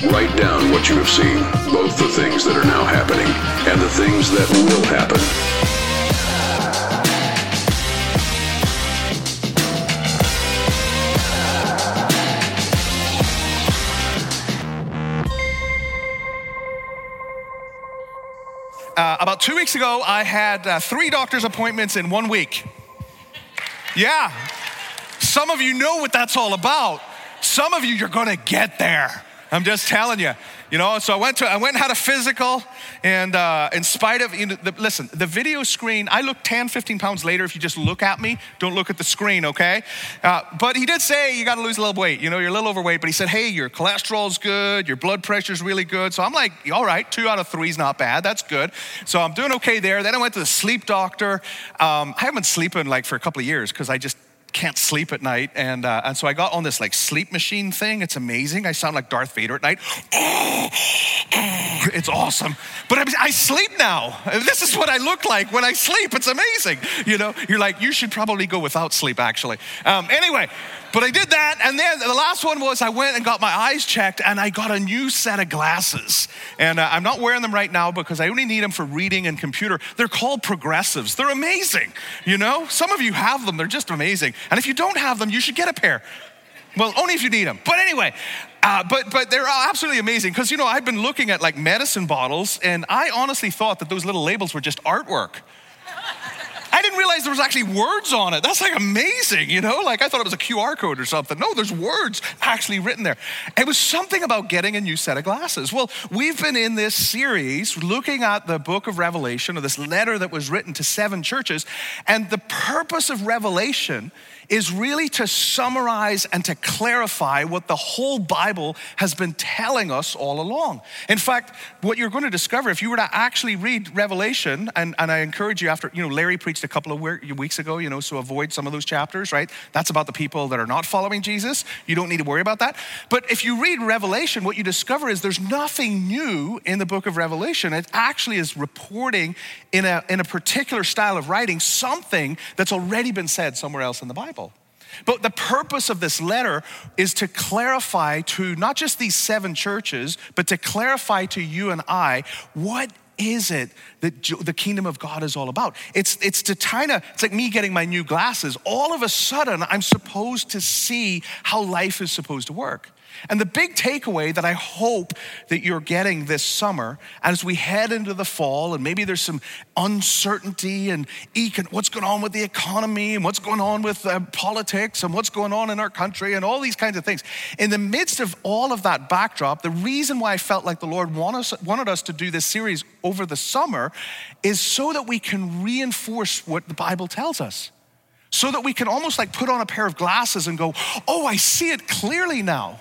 Write down what you have seen, both the things that are now happening and the things that will happen. Uh, about two weeks ago, I had uh, three doctor's appointments in one week. Yeah. Some of you know what that's all about. Some of you, you're gonna get there. I'm just telling you. You know, so I went to I went and had a physical, and uh, in spite of you know, the, listen, the video screen, I look 10, 15 pounds later if you just look at me. Don't look at the screen, okay? Uh, but he did say you got to lose a little weight. You know, you're a little overweight. But he said, hey, your cholesterol's good, your blood pressure's really good. So I'm like, all right, two out of three is not bad. That's good. So I'm doing okay there. Then I went to the sleep doctor. Um, I haven't been sleeping like for a couple of years because I just can't sleep at night. And, uh, and so I got on this like sleep machine thing. It's amazing. I sound like Darth Vader at night. It's awesome. But I, I sleep now. This is what I look like when I sleep. It's amazing. You know, you're like, you should probably go without sleep, actually. Um, anyway, but I did that. And then the last one was I went and got my eyes checked and I got a new set of glasses. And uh, I'm not wearing them right now because I only need them for reading and computer. They're called progressives. They're amazing. You know, some of you have them, they're just amazing. And if you don't have them, you should get a pair. Well, only if you need them. But anyway, uh, but but they're absolutely amazing because you know I've been looking at like medicine bottles, and I honestly thought that those little labels were just artwork. Didn't realize there was actually words on it. That's like amazing, you know? Like I thought it was a QR code or something. No, there's words actually written there. It was something about getting a new set of glasses. Well, we've been in this series looking at the book of Revelation, or this letter that was written to seven churches, and the purpose of Revelation is really to summarize and to clarify what the whole Bible has been telling us all along. In fact, what you're going to discover if you were to actually read Revelation, and, and I encourage you after, you know, Larry preached a couple of weeks ago, you know, so avoid some of those chapters, right? That's about the people that are not following Jesus. You don't need to worry about that. But if you read Revelation, what you discover is there's nothing new in the book of Revelation. It actually is reporting in a, in a particular style of writing something that's already been said somewhere else in the Bible. But the purpose of this letter is to clarify to not just these seven churches, but to clarify to you and I what is it that the kingdom of God is all about? It's, it's to kind of, it's like me getting my new glasses. All of a sudden, I'm supposed to see how life is supposed to work. And the big takeaway that I hope that you're getting this summer as we head into the fall, and maybe there's some uncertainty and econ- what's going on with the economy and what's going on with uh, politics and what's going on in our country and all these kinds of things. In the midst of all of that backdrop, the reason why I felt like the Lord want us, wanted us to do this series over the summer is so that we can reinforce what the Bible tells us so that we can almost like put on a pair of glasses and go, oh, I see it clearly now.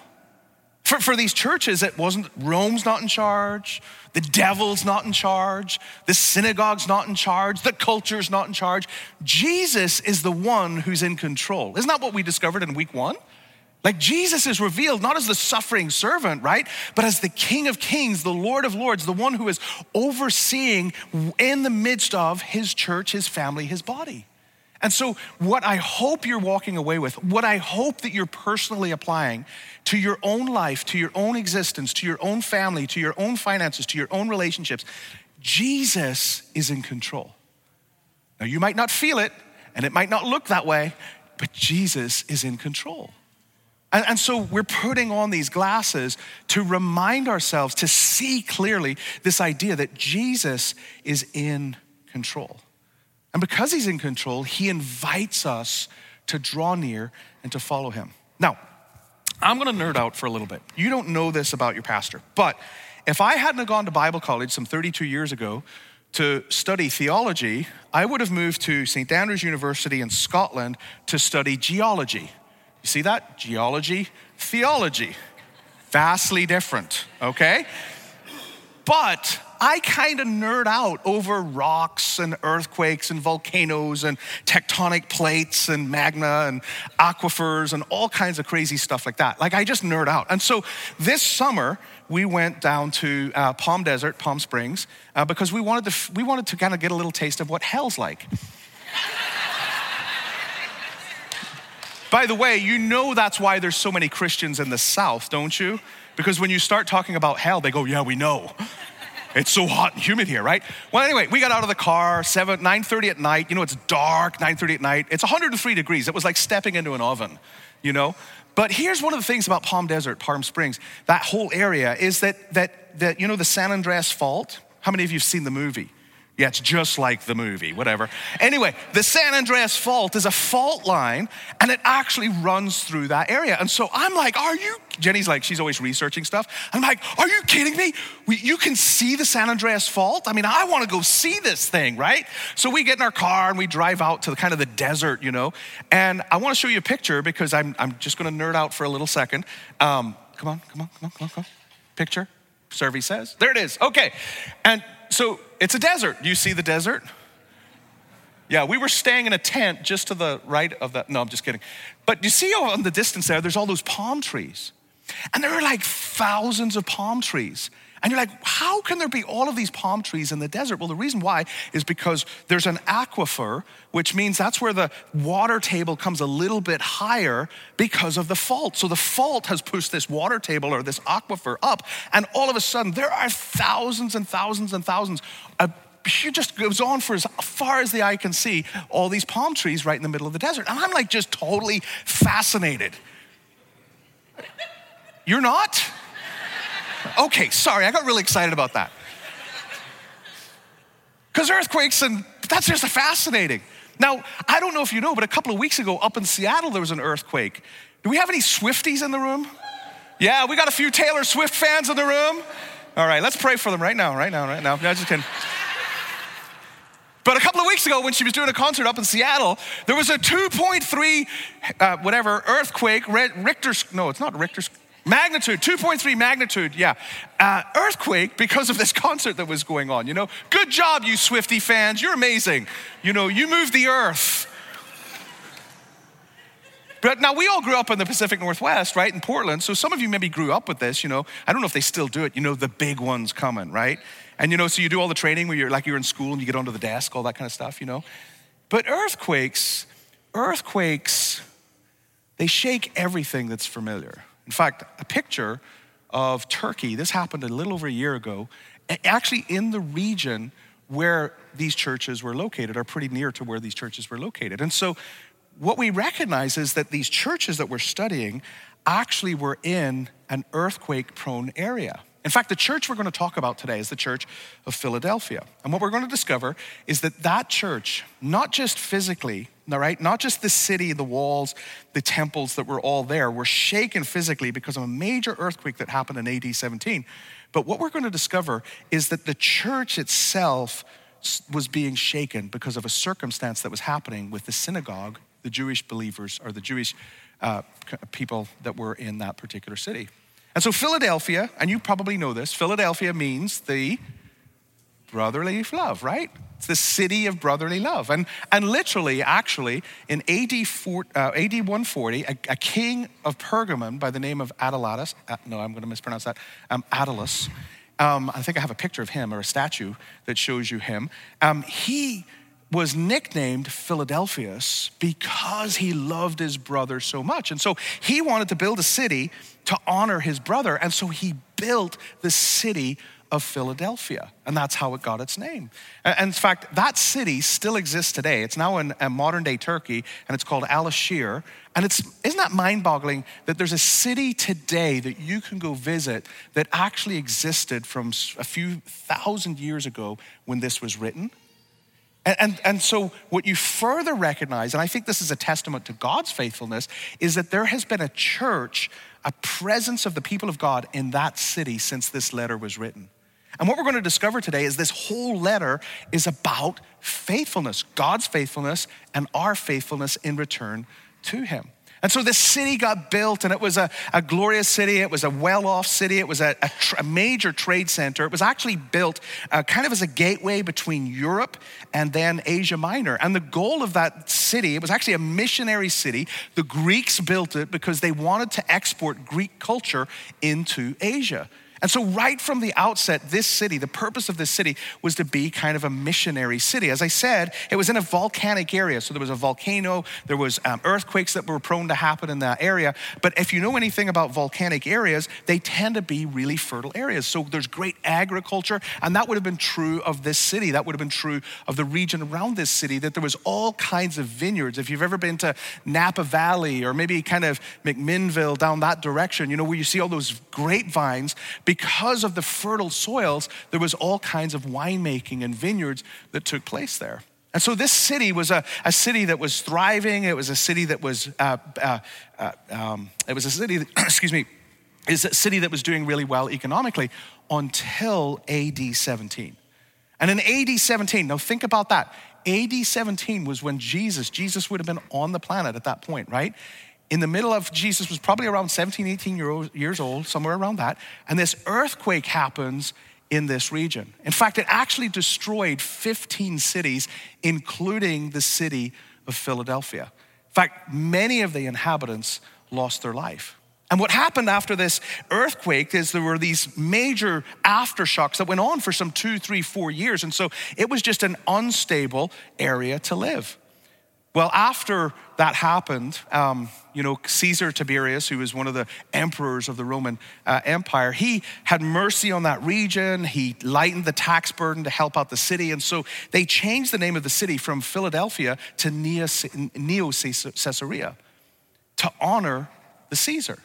For, for these churches, it wasn't Rome's not in charge, the devil's not in charge, the synagogue's not in charge, the culture's not in charge. Jesus is the one who's in control. Isn't that what we discovered in week one? Like Jesus is revealed not as the suffering servant, right? But as the King of Kings, the Lord of Lords, the one who is overseeing in the midst of his church, his family, his body. And so, what I hope you're walking away with, what I hope that you're personally applying to your own life, to your own existence, to your own family, to your own finances, to your own relationships, Jesus is in control. Now, you might not feel it, and it might not look that way, but Jesus is in control. And, so we're putting on these glasses to remind ourselves to see clearly this idea that Jesus is in control. And because he's in control, he invites us to draw near and to follow him. Now, I'm gonna nerd out for a little bit. You don't know this about your pastor, but if I hadn't gone to Bible college some 32 years ago to study theology, I would have moved to St. Andrews University in Scotland to study geology. You see that? Geology, theology. Vastly different, okay? But I kind of nerd out over rocks and earthquakes and volcanoes and tectonic plates and magma and aquifers and all kinds of crazy stuff like that. Like I just nerd out. And so this summer, we went down to uh, Palm Desert, Palm Springs, uh, because we wanted to, we wanted to kind of get a little taste of what hell's like. By the way, you know that's why there's so many Christians in the South, don't you? Because when you start talking about hell, they go, yeah, we know. It's so hot and humid here, right? Well, anyway, we got out of the car, 7, 9.30 at night. You know, it's dark, 9.30 at night. It's 103 degrees. It was like stepping into an oven, you know? But here's one of the things about Palm Desert, Palm Springs, that whole area is that, that, that you know, the San Andreas Fault? How many of you have seen the movie? Yeah, it's just like the movie, whatever. Anyway, the San Andreas Fault is a fault line and it actually runs through that area. And so I'm like, are you? Jenny's like, she's always researching stuff. I'm like, are you kidding me? We, you can see the San Andreas Fault? I mean, I want to go see this thing, right? So we get in our car and we drive out to the kind of the desert, you know. And I want to show you a picture because I'm, I'm just going to nerd out for a little second. Um, come on, come on, come on, come on, come on. Picture, survey says. There it is. Okay. And so it's a desert. Do you see the desert? Yeah, we were staying in a tent just to the right of that. No, I'm just kidding. But you see on the distance there, there's all those palm trees. And there are like thousands of palm trees. And you're like, how can there be all of these palm trees in the desert? Well, the reason why is because there's an aquifer, which means that's where the water table comes a little bit higher because of the fault. So the fault has pushed this water table or this aquifer up, and all of a sudden there are thousands and thousands and thousands. it just goes on for as far as the eye can see, all these palm trees right in the middle of the desert. And I'm like just totally fascinated. You're not? Okay, sorry, I got really excited about that. Because earthquakes, and that's just fascinating. Now, I don't know if you know, but a couple of weeks ago up in Seattle, there was an earthquake. Do we have any Swifties in the room? Yeah, we got a few Taylor Swift fans in the room. All right, let's pray for them right now, right now, right now. No, just kidding. But a couple of weeks ago, when she was doing a concert up in Seattle, there was a 2.3, uh, whatever, earthquake, Richter, no, it's not Richter, Magnitude, 2.3 magnitude, yeah. Uh, earthquake because of this concert that was going on, you know. Good job, you Swifty fans. You're amazing. You know, you moved the earth. But now we all grew up in the Pacific Northwest, right, in Portland. So some of you maybe grew up with this, you know. I don't know if they still do it, you know, the big ones coming, right? And you know, so you do all the training where you're like you're in school and you get onto the desk, all that kind of stuff, you know. But earthquakes, earthquakes, they shake everything that's familiar. In fact, a picture of Turkey, this happened a little over a year ago, actually in the region where these churches were located, are pretty near to where these churches were located. And so, what we recognize is that these churches that we're studying actually were in an earthquake prone area. In fact, the church we're going to talk about today is the church of Philadelphia. And what we're going to discover is that that church, not just physically, right, not just the city, the walls, the temples that were all there, were shaken physically because of a major earthquake that happened in AD 17. But what we're going to discover is that the church itself was being shaken because of a circumstance that was happening with the synagogue, the Jewish believers, or the Jewish uh, people that were in that particular city. And so, Philadelphia, and you probably know this, Philadelphia means the brotherly love, right? It's the city of brotherly love. And, and literally, actually, in AD, 4, uh, AD 140, a, a, king of Pergamon by the name of Attalus, uh, no, I'm going to mispronounce that, um, um, I think I have a picture of him or a statue that shows you him. Um, he was nicknamed Philadelphus because he loved his brother so much. And so he wanted to build a city to honor his brother. And so he built the city of Philadelphia. And that's how it got its name. And in fact, that city still exists today. It's now in modern day Turkey and it's called Alaşehir. And it's, isn't that mind boggling that there's a city today that you can go visit that actually existed from a few thousand years ago when this was written? And, and, and, so, what you further recognize, and I think this is a testament to God's faithfulness, is that there has been a church, a presence of the people of God in that city since this letter was written. And what we're going to discover today is this whole letter is about faithfulness, God's faithfulness, and our faithfulness in return to Him. And so this city got built, and it was a, a glorious city. It was a well off city. It was a, a, tr- a, major trade center. It was actually built uh, kind of as a gateway between Europe and then Asia Minor. And the goal of that city, it was actually a missionary city. The Greeks built it because they wanted to export Greek culture into Asia. And so, right from the outset, this city, the purpose of this city was to be kind of a missionary city. As I said, it was in a volcanic area. So, there was a volcano, there was um, earthquakes that were prone to happen in that area. But if you know anything about volcanic areas, they tend to be really fertile areas. So, there's great agriculture. And that would have been true of this city. That would have been true of the region around this city, that there was all kinds of vineyards. If you've ever been to Napa Valley or maybe kind of McMinnville down that direction, you know, where you see all those grapevines because of the fertile soils, there was all kinds of winemaking and vineyards that took place there. And so this city was a, a city that was thriving. It was a city that was, uh, uh, uh, um, it was a city, that, excuse me, is a city that was doing really well economically until AD 17. And in AD 17, now think about that. AD 17 was when Jesus, Jesus would have been on the planet at that point, right? In the middle of Jesus was probably around 17, 18 years old, somewhere around that. And this earthquake happens in this region. In fact, it actually destroyed 15 cities, including the city of Philadelphia. In fact, many of the inhabitants lost their life. And what happened after this earthquake is there were these major aftershocks that went on for some two, three, four years. And so it was just an unstable area to live. Well, after that happened, um, you know, Caesar Tiberius, who was one of the emperors of the Roman uh, Empire, he had mercy on that region. He lightened the tax burden to help out the city. And so they changed the name of the city from Philadelphia to Neo Caesarea to honor the Caesar.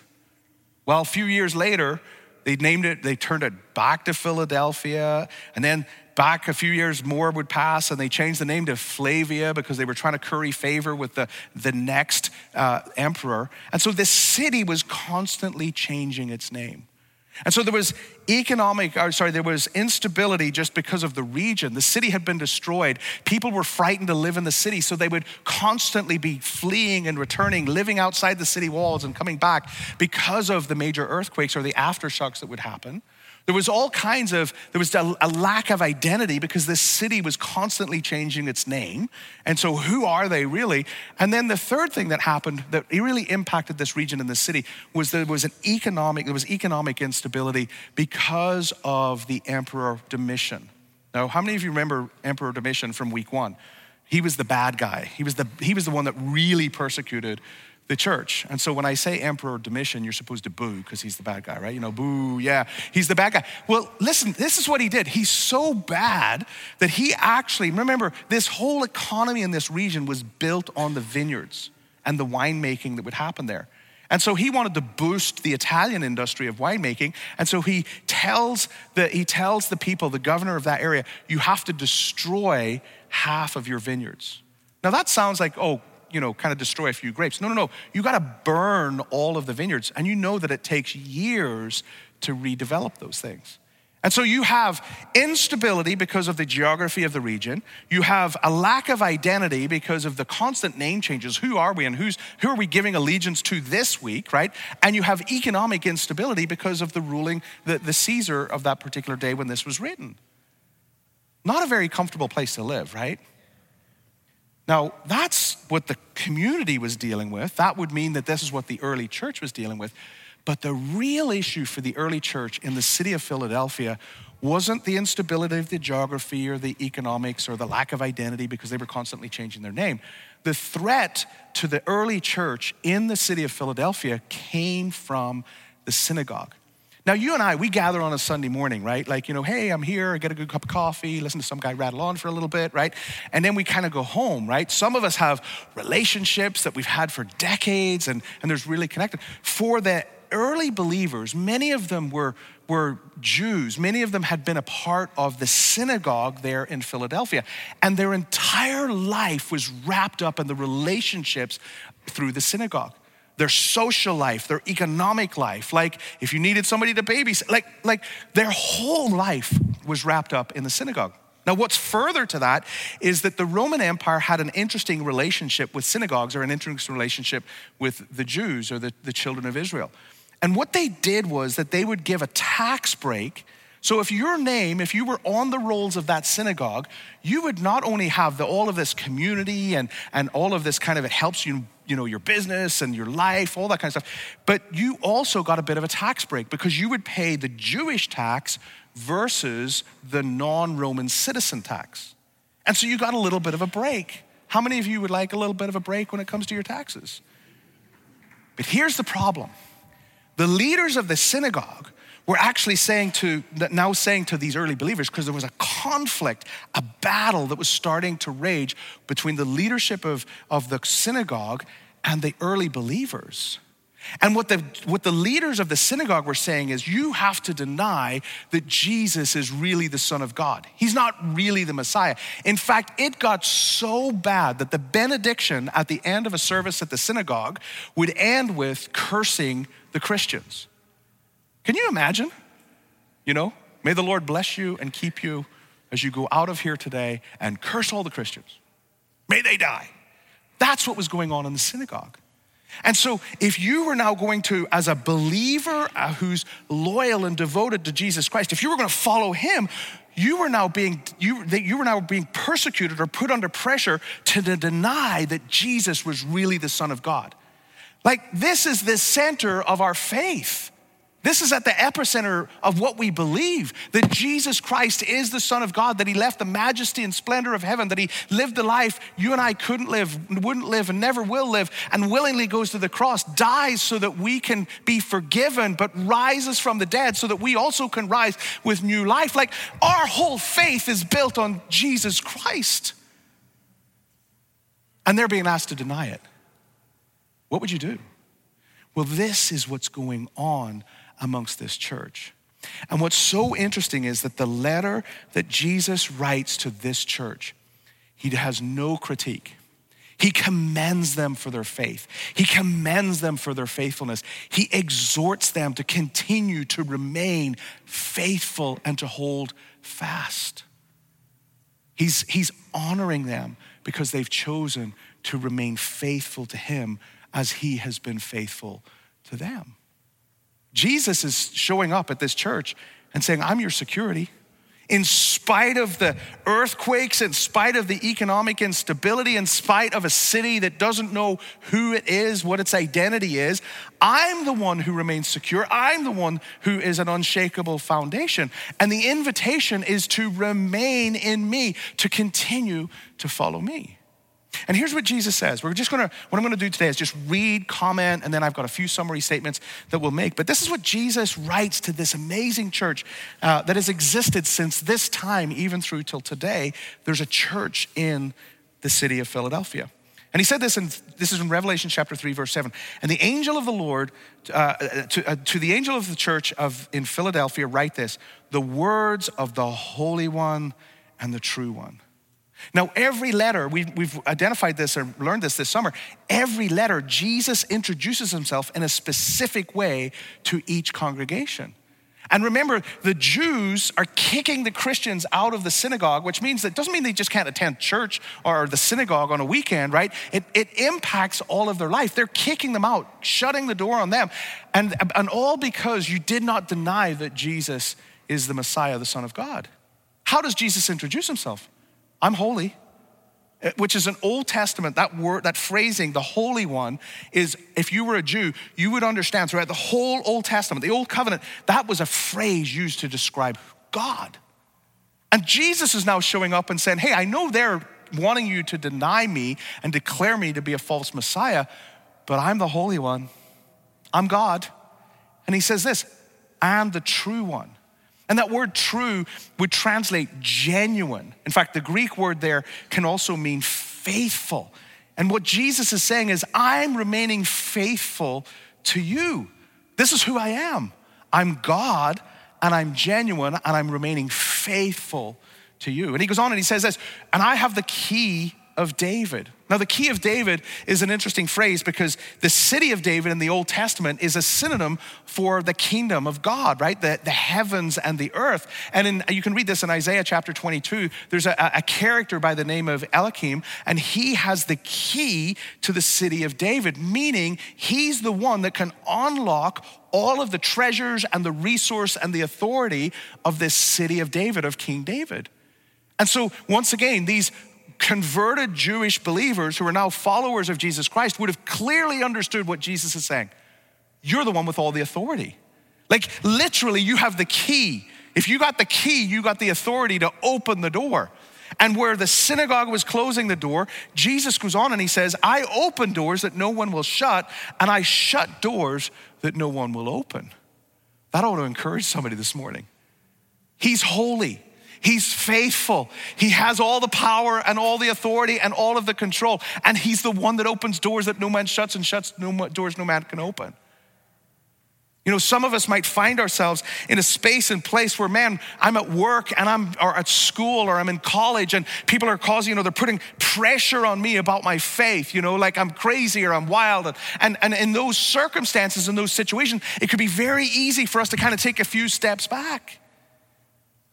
Well, a few years later, they named it, they turned it back to Philadelphia. And then back a few years more would pass and they changed the name to Flavia because they were trying to curry favor with the, the next uh, emperor. And so this city was constantly changing its name. And so there was economic, or sorry, there was instability just because of the region. The city had been destroyed. People were frightened to live in the city, so they would constantly be fleeing and returning, living outside the city walls and coming back because of the major earthquakes or the aftershocks that would happen. There was all kinds of, there was a, lack of identity because this city was constantly changing its name. And so, who are they really? And then the third thing that happened that really impacted this region and the city was there was an economic, there was economic instability because of the Emperor Domitian. Now, how many of you remember Emperor Domitian from week one? He was the bad guy. He was the, he was the one that really persecuted the church. And so when I say Emperor Domitian, you're supposed to boo because he's the bad guy, right? You know, boo, yeah, he's the bad guy. Well, listen, this is what he did. He's so bad that he actually, remember, this whole economy in this region was built on the vineyards and the winemaking that would happen there. And so he wanted to boost the Italian industry of winemaking. And so he tells the, he tells the people, the governor of that area, you have to destroy half of your vineyards. Now that sounds like, oh, you know, kind of destroy a few grapes. No, no, no. You got to burn all of the vineyards. And you know that it takes years to redevelop those things. And so you have instability because of the geography of the region. You have a lack of identity because of the constant name changes. Who are we and who's, who are we giving allegiance to this week, right? And you have economic instability because of the ruling, the, the Caesar of that particular day when this was written. Not a very comfortable place to live, right? Now, that's what the community was dealing with. That would mean that this is what the early church was dealing with. But the real issue for the early church in the city of Philadelphia wasn't the instability of the geography or the economics or the lack of identity because they were constantly changing their name. The threat to the early church in the city of Philadelphia came from the synagogue. Now, you and I, we gather on a Sunday morning, right? Like, you know, hey, I'm here, I get a good cup of coffee, listen to some guy rattle on for a little bit, right? And then we kind of go home, right? Some of us have relationships that we've had for decades and, and there's really connected. For the early believers, many of them were, were Jews. Many of them had been a part of the synagogue there in Philadelphia. And their entire life was wrapped up in the relationships through the synagogue their social life, their economic life, like if you needed somebody to babysit, like, like their whole life was wrapped up in the synagogue. Now, what's further to that is that the Roman Empire had an interesting relationship with synagogues or an interesting relationship with the Jews or the, the children of Israel. And what they did was that they would give a tax break. So, if your name, if you were on the rolls of that synagogue, you would not only have the, all of this community and, and all of this kind of, it helps you you know, your business and your life, all that kind of stuff. But you also got a bit of a tax break because you would pay the Jewish tax versus the non Roman citizen tax. And so you got a little bit of a break. How many of you would like a little bit of a break when it comes to your taxes? But here's the problem the leaders of the synagogue were actually saying to, now saying to these early believers, because there was a conflict, a battle that was starting to rage between the leadership of, of the synagogue and the early believers. And what the, what the leaders of the synagogue were saying is, you have to deny that Jesus is really the Son of God. He's not really the Messiah. In fact, it got so bad that the benediction at the end of a service at the synagogue would end with cursing the Christians. Can you imagine? You know, may the Lord bless you and keep you as you go out of here today and curse all the Christians. May they die. That's what was going on in the synagogue. And so, if you were now going to, as a believer uh, who's loyal and devoted to Jesus Christ, if you were going to follow him, you were now being you, you were now being persecuted or put under pressure to deny that Jesus was really the Son of God. Like this is the center of our faith. This is at the epicenter of what we believe that Jesus Christ is the Son of God, that He left the majesty and splendor of heaven, that He lived the life you and I couldn't live, wouldn't live, and never will live, and willingly goes to the cross, dies so that we can be forgiven, but rises from the dead so that we also can rise with new life. Like our whole faith is built on Jesus Christ. And they're being asked to deny it. What would you do? Well, this is what's going on amongst this church. And what's so interesting is that the letter that Jesus writes to this church, he has no critique. He commends them for their faith. He commends them for their faithfulness. He exhorts them to continue to remain faithful and to hold fast. He's, he's honoring them because they've chosen to remain faithful to him as he has been faithful to them. Jesus is showing up at this church and saying, I'm your security. In spite of the earthquakes, in spite of the economic instability, in spite of a city that doesn't know who it is, what its identity is, I'm the one who remains secure. I'm the one who is an unshakable foundation. And the invitation is to remain in me, to continue to follow me. And here's what Jesus says. We're just gonna, what I'm gonna do today is just read, comment, and then I've got a few summary statements that we'll make. But this is what Jesus writes to this amazing church uh, that has existed since this time, even through till today. There's a church in the city of Philadelphia. And he said this, and this is in Revelation chapter 3, verse 7. And the angel of the Lord, uh, to, uh, to the angel of the church of, in Philadelphia, write this the words of the Holy One and the true one now, every letter, we've, we've, identified this or learned this this summer, every letter, Jesus introduces himself in a specific way to each congregation. And remember, the Jews are kicking the Christians out of the synagogue, which means that doesn't mean they just can't attend church or the synagogue on a weekend, right? It, it impacts all of their life. They're kicking them out, shutting the door on them. And, and all because you did not deny that Jesus is the Messiah, the Son of God. How does Jesus introduce himself? I'm holy, eh, which is an Old Testament, that word, that phrasing, the Holy One, is if you were a Jew, you would understand throughout the whole Old Testament, the Old Covenant, that was a phrase used to describe God. And Jesus is now showing up and saying, Hey, I know they're wanting you to deny me and declare me to be a false Messiah, but I'm the Holy One. I'm God. And he says this, I'm the true one. And that word true would translate genuine. In fact, the Greek word there can also mean faithful. And what Jesus is saying is, I'm remaining faithful to you. This is who I am. I'm God and I'm genuine and I'm remaining faithful to you. And he goes on and he says this, and I have the key of David. Now, the key of David is an interesting phrase because the city of David in the Old Testament is a synonym for the kingdom of God, right? The, the heavens and the earth. And in, you can read this in Isaiah chapter 22. There's a, a character by the name of Eliakim, and he has the key to the city of David, meaning he's the one that can unlock all of the treasures and the resource and the authority of this city of David, of King David. And so, once again, these converted Jewish believers who are now followers of Jesus Christ would have clearly understood what Jesus is saying. You're the one with all the authority. Like, literally, you have the key. If you got the key, you got the authority to open the door. And where the synagogue was closing the door, Jesus goes on and he says, I open doors that no one will shut, and I shut doors that no one will open. That ought to encourage somebody this morning. He's holy. He's faithful. He has all the power and all the authority and all of the control. And He's the one that opens doors that no man shuts and shuts no doors no man can open. You know, some of us might find ourselves in a space and place where, man, I'm at work and I'm or at school or I'm in college and people are causing, you know, they're putting pressure on me about my faith, you know, like I'm crazy or I'm wild. And, and, and in those circumstances, in those situations, it could be very easy for us to kind of take a few steps back.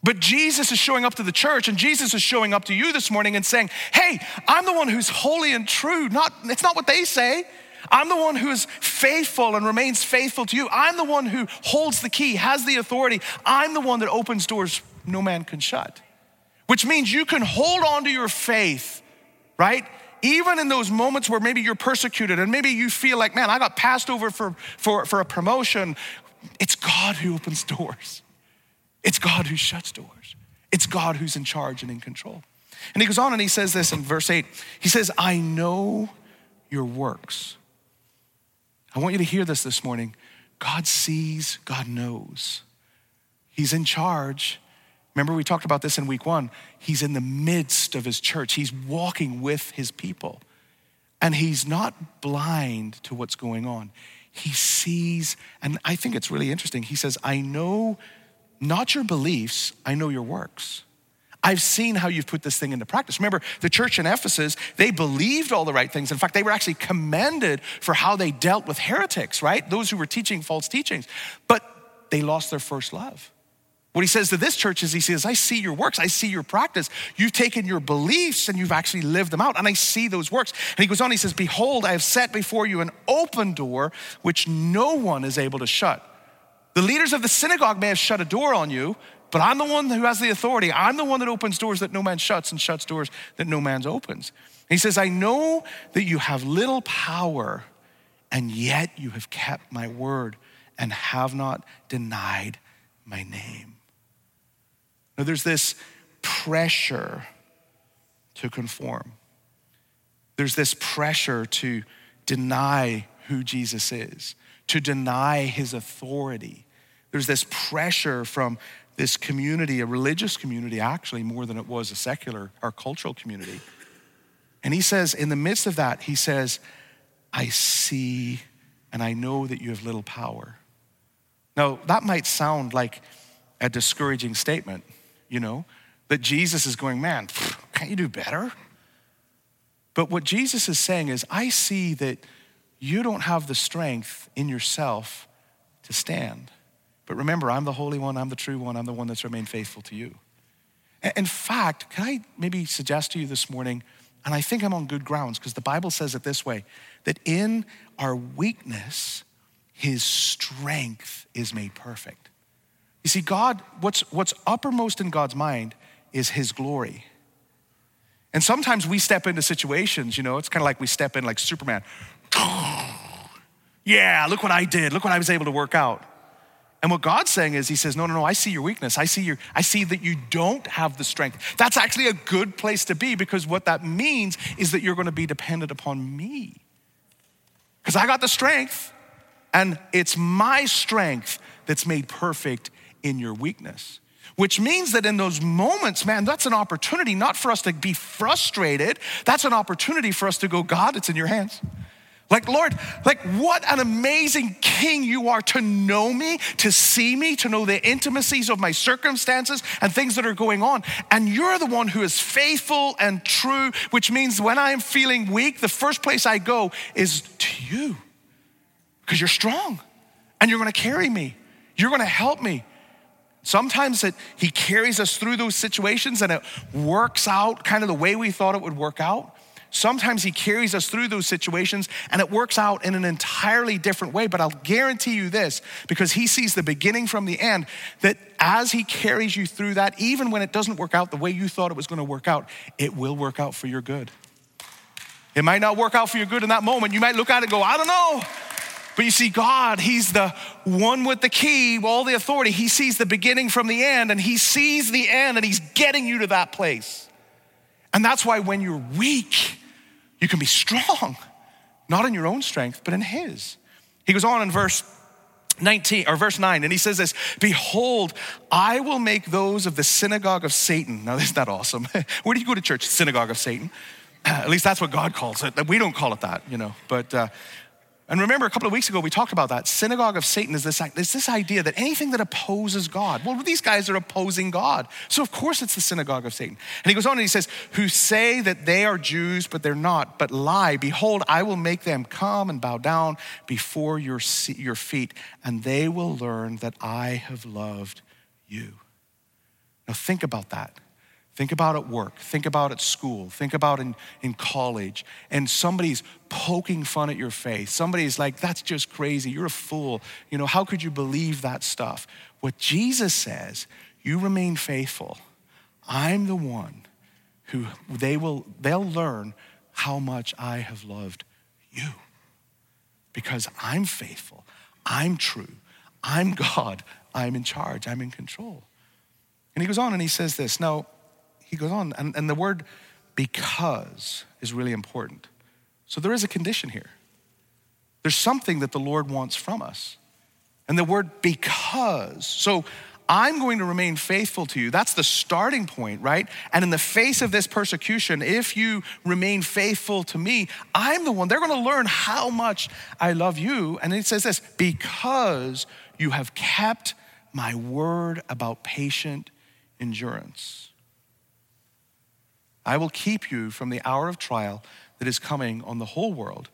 But Jesus is showing up to the church and Jesus is showing up to you this morning and saying, Hey, I'm the one who's holy and true. Not, it's not what they say. I'm the one who is faithful and remains faithful to you. I'm the one who holds the key, has the authority. I'm the one that opens doors no man can shut. Which means you can hold on to your faith, right? Even in those moments where maybe you're persecuted and maybe you feel like, man, I got passed over for, for, for a promotion. It's God who opens doors. It's God who shuts doors. It's God who's in charge and in control. And he goes on and he says this in verse 8. He says, I know your works. I want you to hear this this morning. God sees, God knows. He's in charge. Remember, we talked about this in week one. He's in the midst of his church, he's walking with his people. And he's not blind to what's going on. He sees, and I think it's really interesting. He says, I know not your beliefs, I know your works. I've seen how you've put this thing into practice. Remember, the church in Ephesus, they believed all the right things. In fact, they were actually commended for how they dealt with heretics, right? Those who were teaching false teachings. But they lost their first love. What he says to this church is, he says, I see your works, I see your practice. You've taken your beliefs and you've actually lived them out, and I see those works. And he goes on, he says, Behold, I have set before you an open door which no one is able to shut. The leaders of the synagogue may have shut a door on you, but I'm the one who has the authority. I'm the one that opens doors that no man shuts and shuts doors that no man opens. he says, I know that you have little power, and yet you have kept my word and have not denied my name. Now, there's this pressure to conform, there's this pressure to deny who Jesus is, to deny his authority there's this pressure from this community, a religious community, actually, more than it was a secular or cultural community. And he says, in the midst of that, he says, I see and I know that you have little power. Now, that might sound like a discouraging statement, you know, that Jesus is going, man, can't you do better? But what Jesus is saying is, I see that you don't have the strength in yourself to stand. But remember, I'm the Holy One, I'm the true one, I'm the one that's remained faithful to you. In fact, can I maybe suggest to you this morning, and I think I'm on good grounds because the Bible says it this way that in our weakness, his strength is made perfect. You see, God, what's, what's uppermost in God's mind is his glory. And sometimes we step into situations, you know, it's kind of like we step in like Superman. yeah, look what I did. Look what I was able to work out. And what God's saying is, He says, No, no, no, I see your weakness. I see your, I see that you don't have the strength. That's actually a good place to be because what that means is that you're going to be dependent upon me. Because I got the strength, and it's my strength that's made perfect in your weakness. Which means that in those moments, man, that's an opportunity not for us to be frustrated. That's an opportunity for us to go, God, it's in your hands. Like, Lord, like what an amazing king you are to know me, to see me, to know the intimacies of my circumstances and things that are going on. And you're the one who is faithful and true, which means when I am feeling weak, the first place I go is to you because you're strong and you're going to carry me. You're going to help me. Sometimes it, he carries us through those situations and it works out kind of the way we thought it would work out. Sometimes He carries us through those situations and it works out in an entirely different way. But I'll guarantee you this because He sees the beginning from the end that as He carries you through that, even when it doesn't work out the way you thought it was going to work out, it will work out for your good. It might not work out for your good in that moment. You might look at it and go, I don't know. But you see, God, He's the one with the key, all the authority. He sees the beginning from the end, and He sees the end, and He's getting you to that place. And that's why when you're weak, you can be strong, not in your own strength, but in His. He goes on in verse 19 or verse 9 and he says this behold i will make those of the synagogue of satan. Now isn't that awesome? Where do you go to church? Synagogue of satan. At least that's what god calls it. We don't call it that you know but uh, and remember, a couple of weeks ago, we talked about that. Synagogue of Satan is this, is this idea that anything that opposes God, well, these guys are opposing God. So, of course, it's the synagogue of Satan. And he goes on and he says, Who say that they are Jews, but they're not, but lie. Behold, I will make them come and bow down before your, your feet, and they will learn that I have loved you. Now, think about that. Think about at work, think about at school, think about in, in college, and somebody's poking fun at your faith. Somebody's like, that's just crazy. You're a fool. You know, how could you believe that stuff? What Jesus says, you remain faithful. I'm the one who they will, they'll learn how much I have loved you. Because I'm faithful, I'm true, I'm God, I'm in charge, I'm in control. And he goes on and he says this. Now, he goes on, and, and the word because is really important. So there is a condition here. There's something that the Lord wants from us. And the word because. So I'm going to remain faithful to you. That's the starting point, right? And in the face of this persecution, if you remain faithful to me, I'm the one. They're going to learn how much I love you. And it says this because you have kept my word about patient endurance. I will keep you from the hour of trial that is coming on the whole world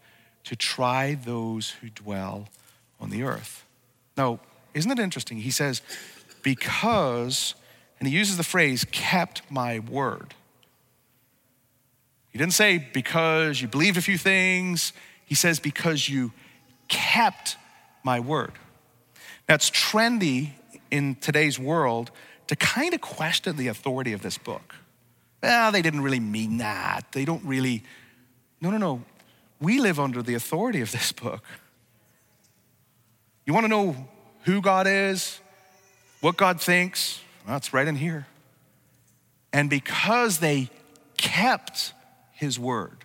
to try those who dwell on the earth. Now, isn't it interesting? He says, because, and he uses the phrase, kept my word. He didn't say because you believed a few things. He says because you kept my word. Now, it's trendy in today's world to kind of question the authority of this book well, they didn't really mean that. They don't really. No, no, no. We live under the authority of this book. You want to know who God is, what God thinks? Well, right in here. And because they kept his word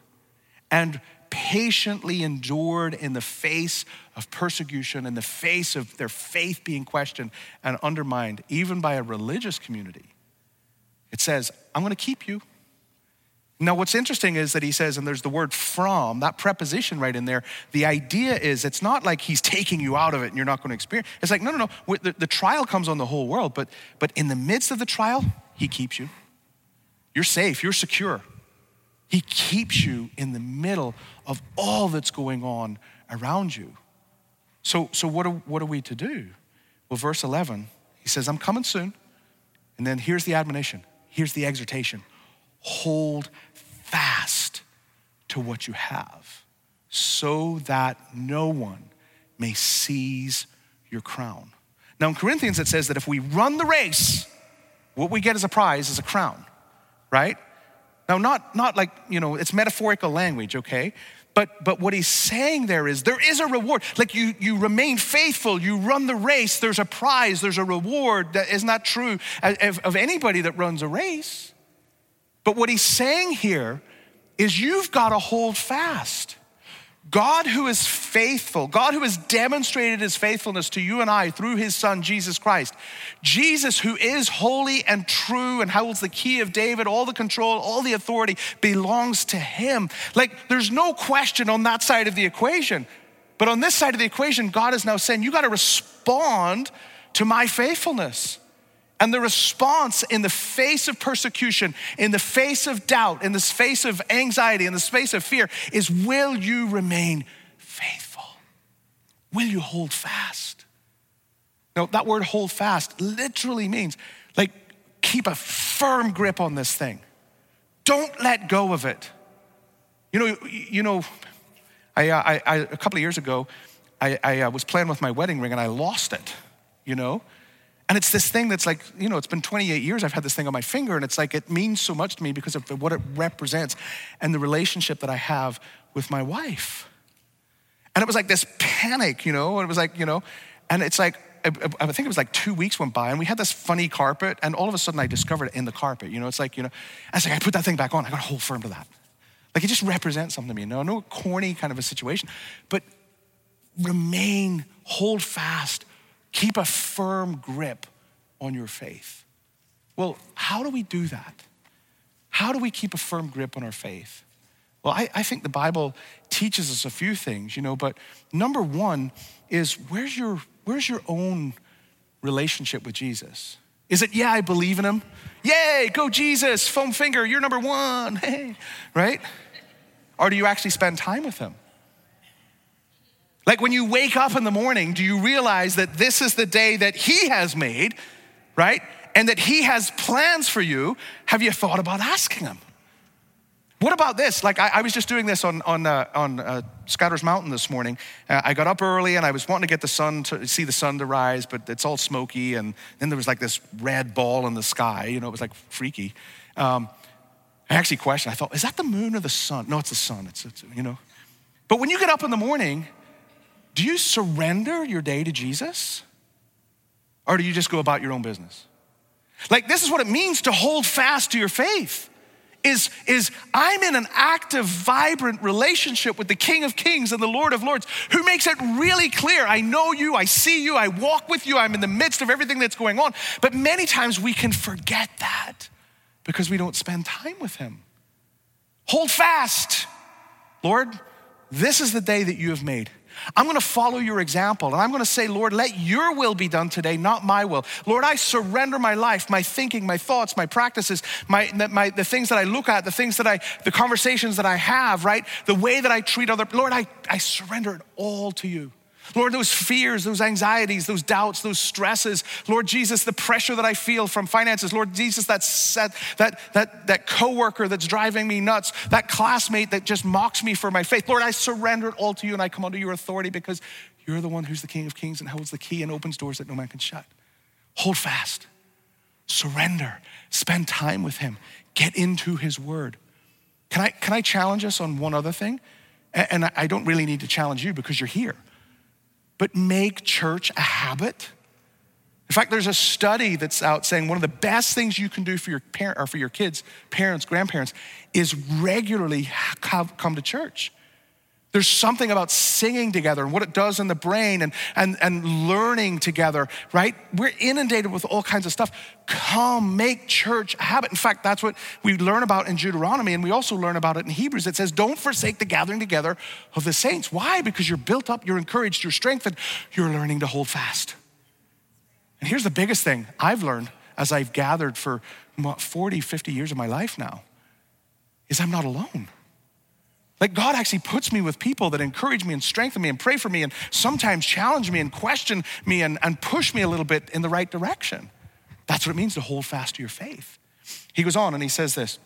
and patiently endured in the face of persecution, in the face of their faith being questioned and undermined, even by a religious community, it says, I'm going to keep you. Now, what's interesting is that he says, and there's the word from, that preposition right in there. The idea is it's not like he's taking you out of it and you're not going to experience. It's like, no, no, no. The, the trial comes on the whole world, but, but in the midst of the trial, he keeps you. You're safe, you're secure. He keeps you in the middle of all that's going on around you. So, so what, are, what are we to do? Well, verse 11, he says, I'm coming soon. And then here's the admonition Here's the exhortation hold fast to what you have so that no one may seize your crown. Now, in Corinthians, it says that if we run the race, what we get as a prize is a crown, right? Now, not, not like, you know, it's metaphorical language, okay? But, but what he's saying there is there is a reward. Like you, you remain faithful, you run the race, there's a prize, there's a reward. That is not true of, of anybody that runs a race. But what he's saying here is you've got to hold fast. God, who is faithful, God, who has demonstrated his faithfulness to you and I through his son, Jesus Christ. Jesus, who is holy and true and holds the key of David, all the control, all the authority belongs to him. Like, there's no question on that side of the equation. But on this side of the equation, God is now saying, you got to respond to my faithfulness. And the response in the face of persecution, in the face of doubt, in the face of anxiety, in the space of fear is will you remain faithful? Will you hold fast? Now, that word hold fast literally means like keep a firm grip on this thing. Don't let go of it. You know, you know, I, uh, I, I a couple of years ago, I, I uh, was playing with my wedding ring and I lost it. You know, and it's this thing that's like, you know, it's been 28 years I've had this thing on my finger, and it's like it means so much to me because of what it represents and the relationship that I have with my wife. And it was like this panic, you know, and it was like, you know, and it's like, I, think it was like two weeks went by, and we had this funny carpet, and all of a sudden I discovered it in the carpet, you know, it's like, you know, I was like, I put that thing back on, I got to hold firm to that. Like it just represents something to me, you know, no corny kind of a situation, but remain, hold fast, Keep a firm grip on your faith. Well, how do we do that? How do we keep a firm grip on our faith? Well, I, I, think the Bible teaches us a few things, you know, but number one is where's your, where's your own relationship with Jesus? Is it, yeah, I believe in him? Yay, go Jesus, foam finger, you're number one, hey, right? Or do you actually spend time with him? Like when you wake up in the morning, do you realize that this is the day that He has made, right? And that He has plans for you? Have you thought about asking Him? What about this? Like, I, I was just doing this on, on, uh, on uh, Mountain this morning. Uh, I got up early and I was wanting to get the sun to see the sun to rise, but it's all smoky. And then there was like this red ball in the sky. You know, it was like freaky. Um, I actually questioned, I thought, is that the moon or the sun? No, it's the sun. It's, it's you know. But when you get up in the morning, do you surrender your day to Jesus? Or do you just go about your own business? Like, this is what it means to hold fast to your faith. Is, is I'm in an active, vibrant relationship with the King of Kings and the Lord of Lords, who makes it really clear I know you, I see you, I walk with you, I'm in the midst of everything that's going on. But many times we can forget that because we don't spend time with Him. Hold fast. Lord, this is the day that you have made. I'm going to follow your example and I'm going to say, Lord, let your will be done today, not my will. Lord, I surrender my life, my thinking, my thoughts, my practices, my, my, the things that I look at, the things that I, the conversations that I have, right? The way that I treat other, Lord, I, I surrender it all to you. Lord, those fears, those anxieties, those doubts, those stresses, Lord Jesus, the pressure that I feel from finances, Lord Jesus, that set, that that that coworker that's driving me nuts, that classmate that just mocks me for my faith, Lord, I surrender it all to you and I come under your authority because you're the one who's the King of Kings and holds the key and opens doors that no man can shut. Hold fast, surrender, spend time with Him, get into His Word. Can I can I challenge us on one other thing? And I don't really need to challenge you because you're here but make church a habit. In fact, there's a study that's out saying one of the best things you can do for your parent or for your kids, parents, grandparents, is regularly come to church. There's something about singing together and what it does in the brain and, and, and learning together, right? We're inundated with all kinds of stuff. Come, make church a habit. In fact, that's what we learn about in Deuteronomy, and we also learn about it in Hebrews. It says, Don't forsake the gathering together of the saints. Why? Because you're built up, you're encouraged, you're strengthened, you're learning to hold fast. And here's the biggest thing I've learned as I've gathered for 40, 50 years of my life now is I'm not alone. Like God actually puts me with people that encourage me and strengthen me and pray for me and sometimes challenge me and question me and, and push me a little bit in the right direction. That's what it means to hold fast to your faith. He goes on and he says this,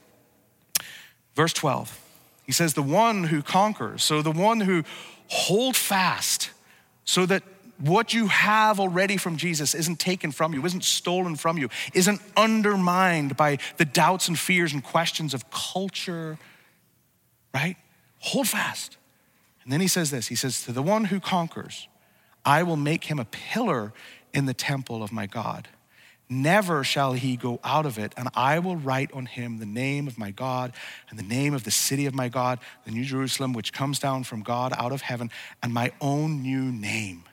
verse 12. He says, The one who conquers, so the one who hold fast, so that what you have already from Jesus isn't taken from you, isn't stolen from you, isn't undermined by the doubts and fears and questions of culture, right? Hold fast. And then he says this He says, To the one who conquers, I will make him a pillar in the temple of my God. Never shall he go out of it, and I will write on him the name of my God and the name of the city of my God, the New Jerusalem, which comes down from God out of heaven, and my own new name.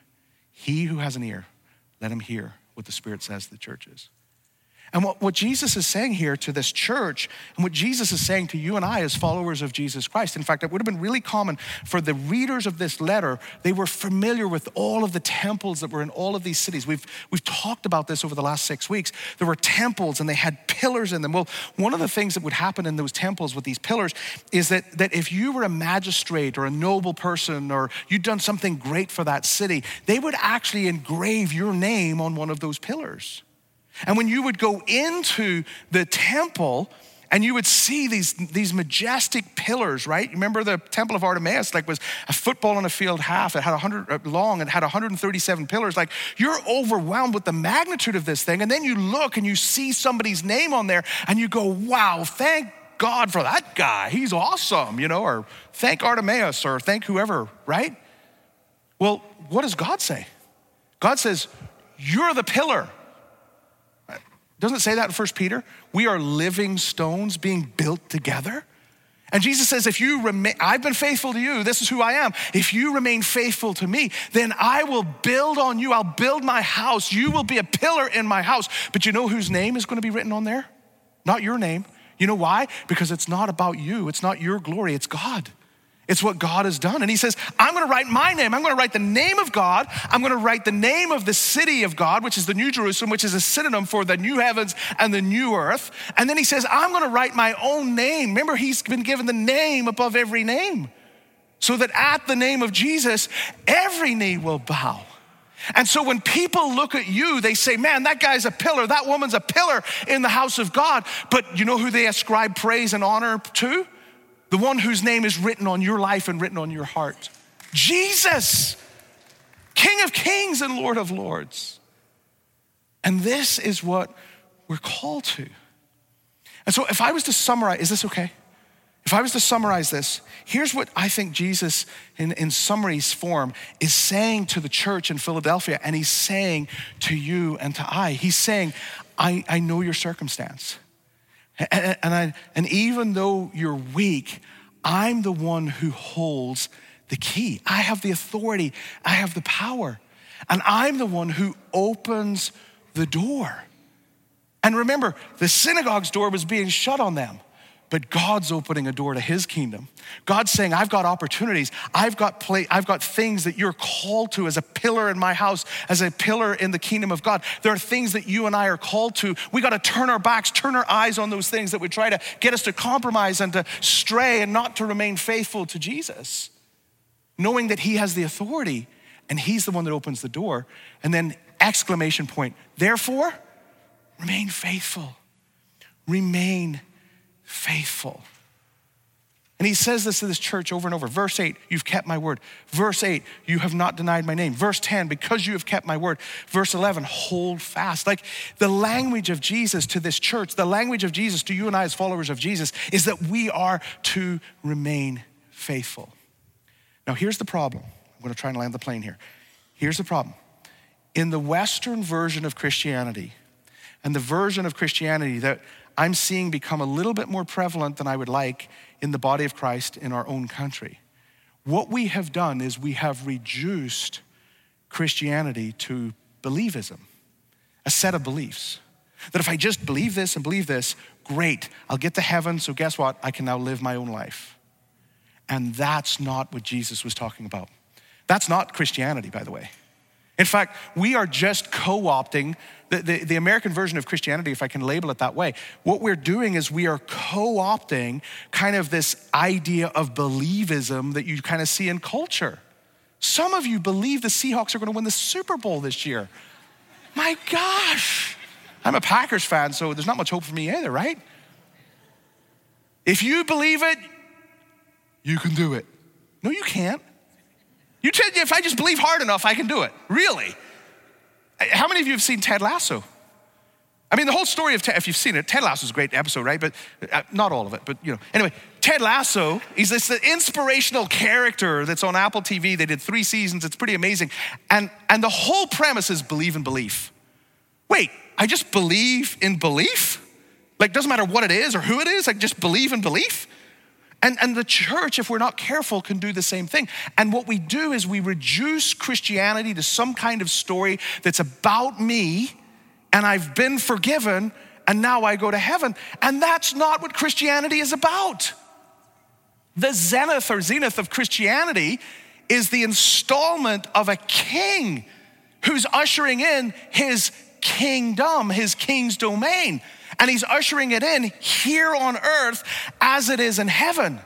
He who has an ear, let him hear what the Spirit says to the churches. And what, what Jesus is saying here to this church, and what Jesus is saying to you and I as followers of Jesus Christ, in fact, it would have been really common for the readers of this letter, they were familiar with all of the temples that were in all of these cities. We've, we've talked about this over the last six weeks. There were temples and they had pillars in them. Well, one of the things that would happen in those temples with these pillars is that, that if you were a magistrate or a noble person or you'd done something great for that city, they would actually engrave your name on one of those pillars. And when you would go into the temple, and you would see these, these majestic pillars, right? Remember the Temple of Artemis, like was a football on a field half. It had 100 uh, long and had 137 pillars. Like you're overwhelmed with the magnitude of this thing. And then you look and you see somebody's name on there and you go, wow, thank God for that guy. He's awesome, you know, or thank Artemis or thank whoever, right? Well, what does God say? God says, you're the pillar. Doesn't it say that in 1 Peter? We are living stones being built together. And Jesus says, if you remain, I've been faithful to you, this is who I am. If you remain faithful to me, then I will build on you. I'll build my house. You will be a pillar in my house. But you know whose name is going to be written on there? Not your name. You know why? Because it's not about you, it's not your glory, it's God. It's what God has done. And he says, I'm going to write my name. I'm going to write the name of God. I'm going to write the name of the city of God, which is the New Jerusalem, which is a synonym for the new heavens and the new earth. And then he says, I'm going to write my own name. Remember, he's been given the name above every name. So that at the name of Jesus, every knee will bow. And so when people look at you, they say, Man, that guy's a pillar, that woman's a pillar in the house of God. But you know who they ascribe praise and honor to? The one whose name is written on your life and written on your heart Jesus, King of kings and Lord of lords. And this is what we're called to. And so, if I was to summarize, is this okay? If I was to summarize this, here's what I think Jesus, in, in summary's form, is saying to the church in Philadelphia, and he's saying to you and to I. He's saying, I, I know your circumstance. And, I, and even though you're weak, I'm the one who holds the key. I have the authority, I have the power, and I'm the one who opens the door. And remember, the synagogue's door was being shut on them but God's opening a door to his kingdom. God's saying, I've got opportunities. I've got play, I've got things that you're called to as a pillar in my house, as a pillar in the kingdom of God. There are things that you and I are called to. We got to turn our backs, turn our eyes on those things that would try to get us to compromise and to stray and not to remain faithful to Jesus. Knowing that he has the authority and he's the one that opens the door. And then exclamation point, therefore, remain faithful. Remain faithful. And he says this to this church over and over. Verse 8, you've kept my word. Verse 8, you have not denied my name. Verse 10, because you have kept my word. Verse 11, hold fast. Like the language of Jesus to this church, the language of Jesus to you and I as followers of Jesus is that we are to remain faithful. Now, here's the problem. I'm going to try and land the plane here. Here's the problem. In the Western version of Christianity, and the version of Christianity that I'm seeing become a little bit more prevalent than I would like in the body of Christ in our own country. What we have done is we have reduced Christianity to believism, a set of beliefs. That if I just believe this and believe this, great, I'll get to heaven, so guess what? I can now live my own life. And that's not what Jesus was talking about. That's not Christianity, by the way. In fact, we are just co opting the, the, the, American version of Christianity, if I can label it that way. What we're doing is we are co opting kind of this idea of believism that you kind of see in culture. Some of you believe the Seahawks are going to win the Super Bowl this year. My gosh. I'm a Packers fan, so there's not much hope for me either, right? If you believe it, you can do it. No, you can't. You tell if I just believe hard enough, I can do it. Really? How many of you have seen Ted Lasso? I mean, the whole story of Ted, if you've seen it, Ted Lasso is a great episode, right? But uh, not all of it, but you know. Anyway, Ted Lasso, he's this inspirational character that's on Apple TV. They did three seasons, it's pretty amazing. And, and the whole premise is believe in belief. Wait, I just believe in belief? Like, doesn't matter what it is or who it is, I just believe in belief? And, and the church, if we're not careful, can do the same thing. And what we do is we reduce Christianity to some kind of story that's about me, and I've been forgiven, and now I go to heaven. And that's not what Christianity is about. The zenith or zenith of Christianity is the installment of a king who's ushering in his kingdom, his king's domain and he's ushering it in here on earth as it is in heaven.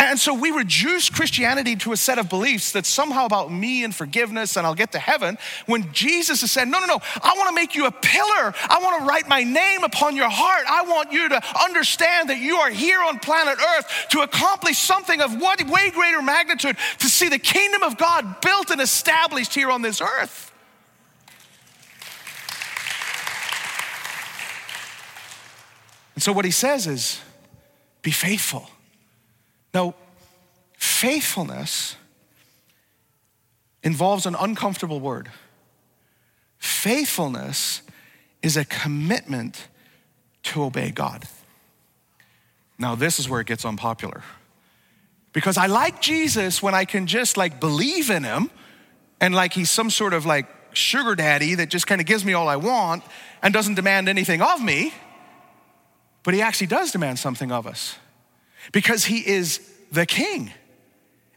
And so we reduce Christianity to a set of beliefs that's somehow about me and forgiveness and I'll get to heaven. When Jesus has said, No, no, no, I want to make you a pillar. I want to write my name upon your heart. I want you to understand that you are here on planet Earth to accomplish something of what way greater magnitude, to see the kingdom of God built and established here on this earth. So what he says is, be faithful. Now, faithfulness involves an uncomfortable word. Faithfulness is a commitment to obey God. Now, this is where it gets unpopular. Because I like Jesus when I can just like believe in him and like he's some sort of like sugar daddy that just kind of gives me all I want and doesn't demand anything of me. But he actually does demand something of us because he is the king.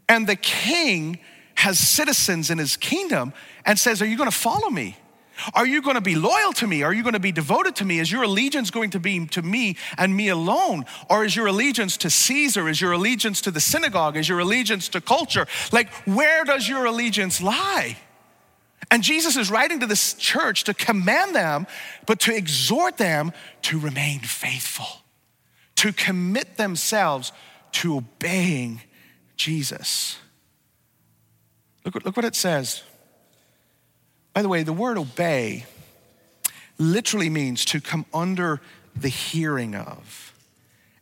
And the king has citizens in his kingdom and says, Are you gonna follow me? Are you going to be loyal to me? Are you going to be devoted to me? Is your allegiance going to be to me and me alone? Or is your allegiance to Caesar? Is your allegiance to the synagogue? Is your allegiance to culture? Like, where does your allegiance lie? And Jesus is writing to this church to command them, but to exhort them to remain faithful, to commit themselves to obeying Jesus. Look, look what it says. By the way, the word obey literally means to come under the hearing of.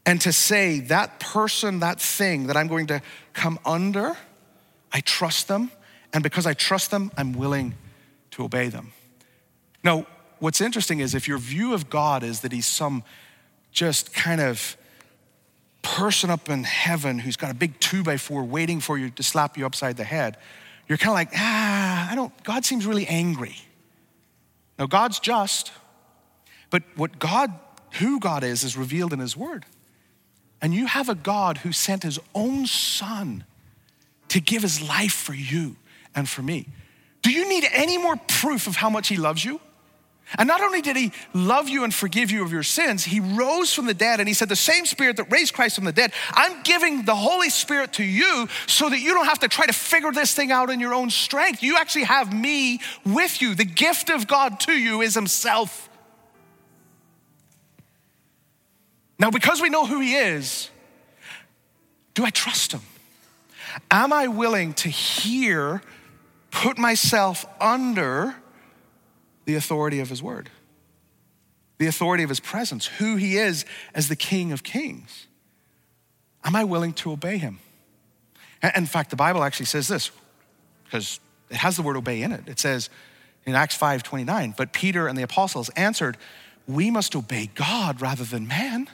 And to say, that person, that thing that I'm going to come under, I trust them, and because I trust them, I'm willing to obey them. Now, what's interesting is if your view of God is that he's some just kind of person up in heaven who's got a big two by four waiting for you to slap you upside the head, you're kind of like, ah, I don't, God seems really angry. Now, God's just, but what God, who God is, is revealed in his word. And you have a God who sent his own son to give his life for you and for me. Do you need any more proof of how much he loves you? And not only did he love you and forgive you of your sins, he rose from the dead and he said, The same spirit that raised Christ from the dead, I'm giving the Holy Spirit to you so that you don't have to try to figure this thing out in your own strength. You actually have me with you. The gift of God to you is himself. Now, because we know who he is, do I trust him? Am I willing to hear, put myself under the authority of his word, the authority of his presence, who he is as the King of Kings? Am I willing to obey him? In fact, the Bible actually says this, because it has the word obey in it. It says in Acts 5 29, but Peter and the apostles answered, We must obey God rather than man.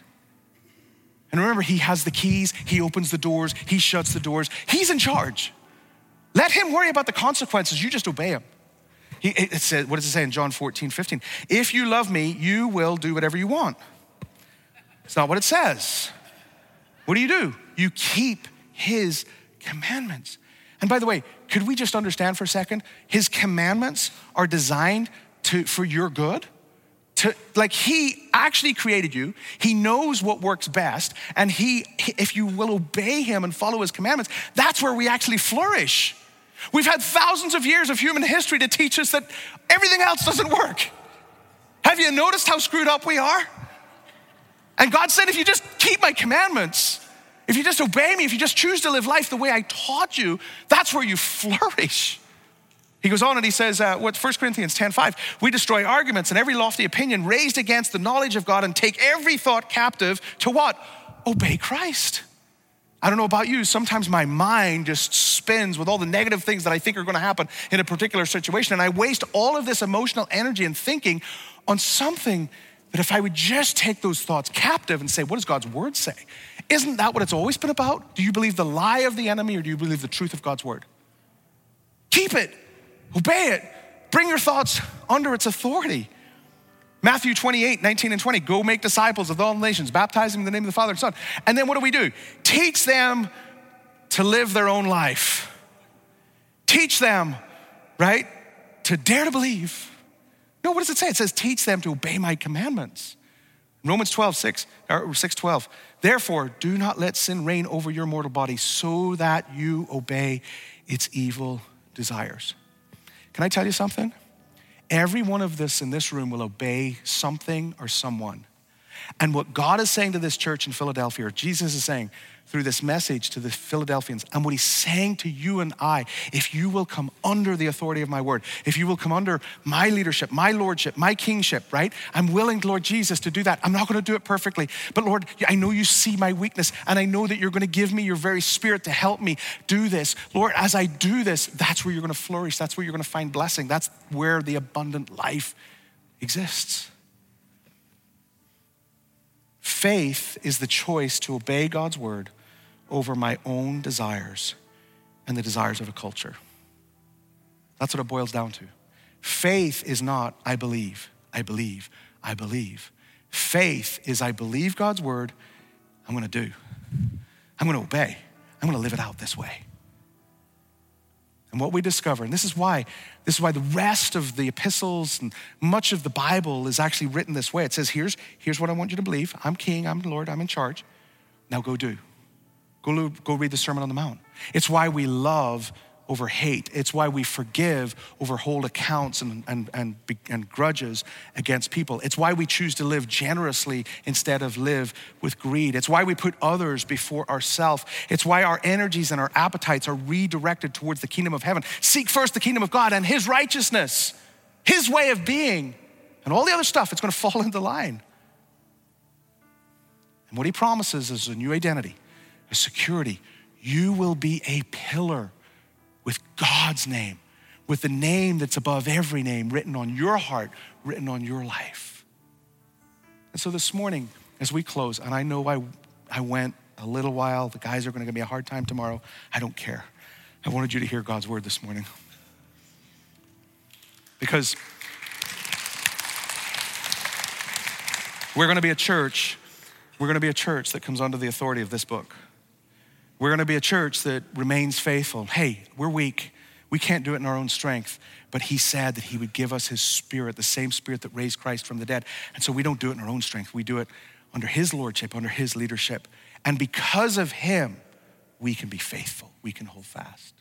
And remember, he has the keys, he opens the doors, he shuts the doors, he's in charge. Let him worry about the consequences, you just obey him. He, it says, what does it say in John 14, 15? If you love me, you will do whatever you want. It's not what it says. What do you do? You keep his commandments. And by the way, could we just understand for a second? His commandments are designed to, for your good to like he actually created you he knows what works best and he if you will obey him and follow his commandments that's where we actually flourish we've had thousands of years of human history to teach us that everything else doesn't work have you noticed how screwed up we are and god said if you just keep my commandments if you just obey me if you just choose to live life the way i taught you that's where you flourish he goes on and he says, uh, what 1 Corinthians 10 5, we destroy arguments and every lofty opinion raised against the knowledge of God and take every thought captive to what? Obey Christ. I don't know about you, sometimes my mind just spins with all the negative things that I think are going to happen in a particular situation. And I waste all of this emotional energy and thinking on something that if I would just take those thoughts captive and say, what does God's word say? Isn't that what it's always been about? Do you believe the lie of the enemy or do you believe the truth of God's word? Keep it. Obey it. Bring your thoughts under its authority. Matthew 28, 19 and 20. Go make disciples of all nations, baptize them in the name of the Father and Son. And then what do we do? Teach them to live their own life. Teach them, right? To dare to believe. No, what does it say? It says, teach them to obey my commandments. Romans 12, 6, or 6 12. Therefore, do not let sin reign over your mortal body so that you obey its evil desires. Can I tell you something? Every one of us in this room will obey something or someone. And what God is saying to this church in Philadelphia, or Jesus is saying, through this message to the Philadelphians and what he's saying to you and I. If you will come under the authority of my word, if you will come under my leadership, my lordship, my kingship, right? I'm willing, Lord Jesus, to do that. I'm not going to do it perfectly, but Lord, I know you see my weakness and I know that you're going to give me your very spirit to help me do this. Lord, as I do this, that's where you're going to flourish. That's where you're going to find blessing. That's where the abundant life exists. Faith is the choice to obey God's word over my own desires and the desires of a culture. That's what it boils down to. Faith is not, I believe, I believe, I believe. Faith is, I believe God's word, I'm gonna do. I'm gonna obey. I'm gonna live it out this way. And what we discover, and this is why, this is why the rest of the epistles and much of the Bible is actually written this way. It says, here's, here's what I want you to believe. I'm king, I'm Lord, I'm in charge. Now go do. Go, go read the Sermon on the Mount. It's why we love over hate. It's why we forgive over hold accounts and, and, and, and grudges against people. It's why we choose to live generously instead of live with greed. It's why we put others before ourselves. It's why our energies and our appetites are redirected towards the kingdom of heaven. Seek first the kingdom of God and his righteousness, his way of being, and all the other stuff. It's going to fall into line. And what he promises is a new identity, a security. You will be a pillar with God's name, with the name that's above every name written on your heart, written on your life. And so this morning, as we close, and I know I, I went a little while, the guys are going to give me a hard time tomorrow. I don't care. I wanted you to hear God's word this morning. Because we're going to be a church, we're going to be a church that comes under the authority of this book. We're going to be a church that remains faithful. Hey, we're weak. We can't do it in our own strength. But he said that he would give us his spirit, the same spirit that raised Christ from the dead. And so we don't do it in our own strength. We do it under his lordship, under his leadership. And because of him, we can be faithful. We can hold fast.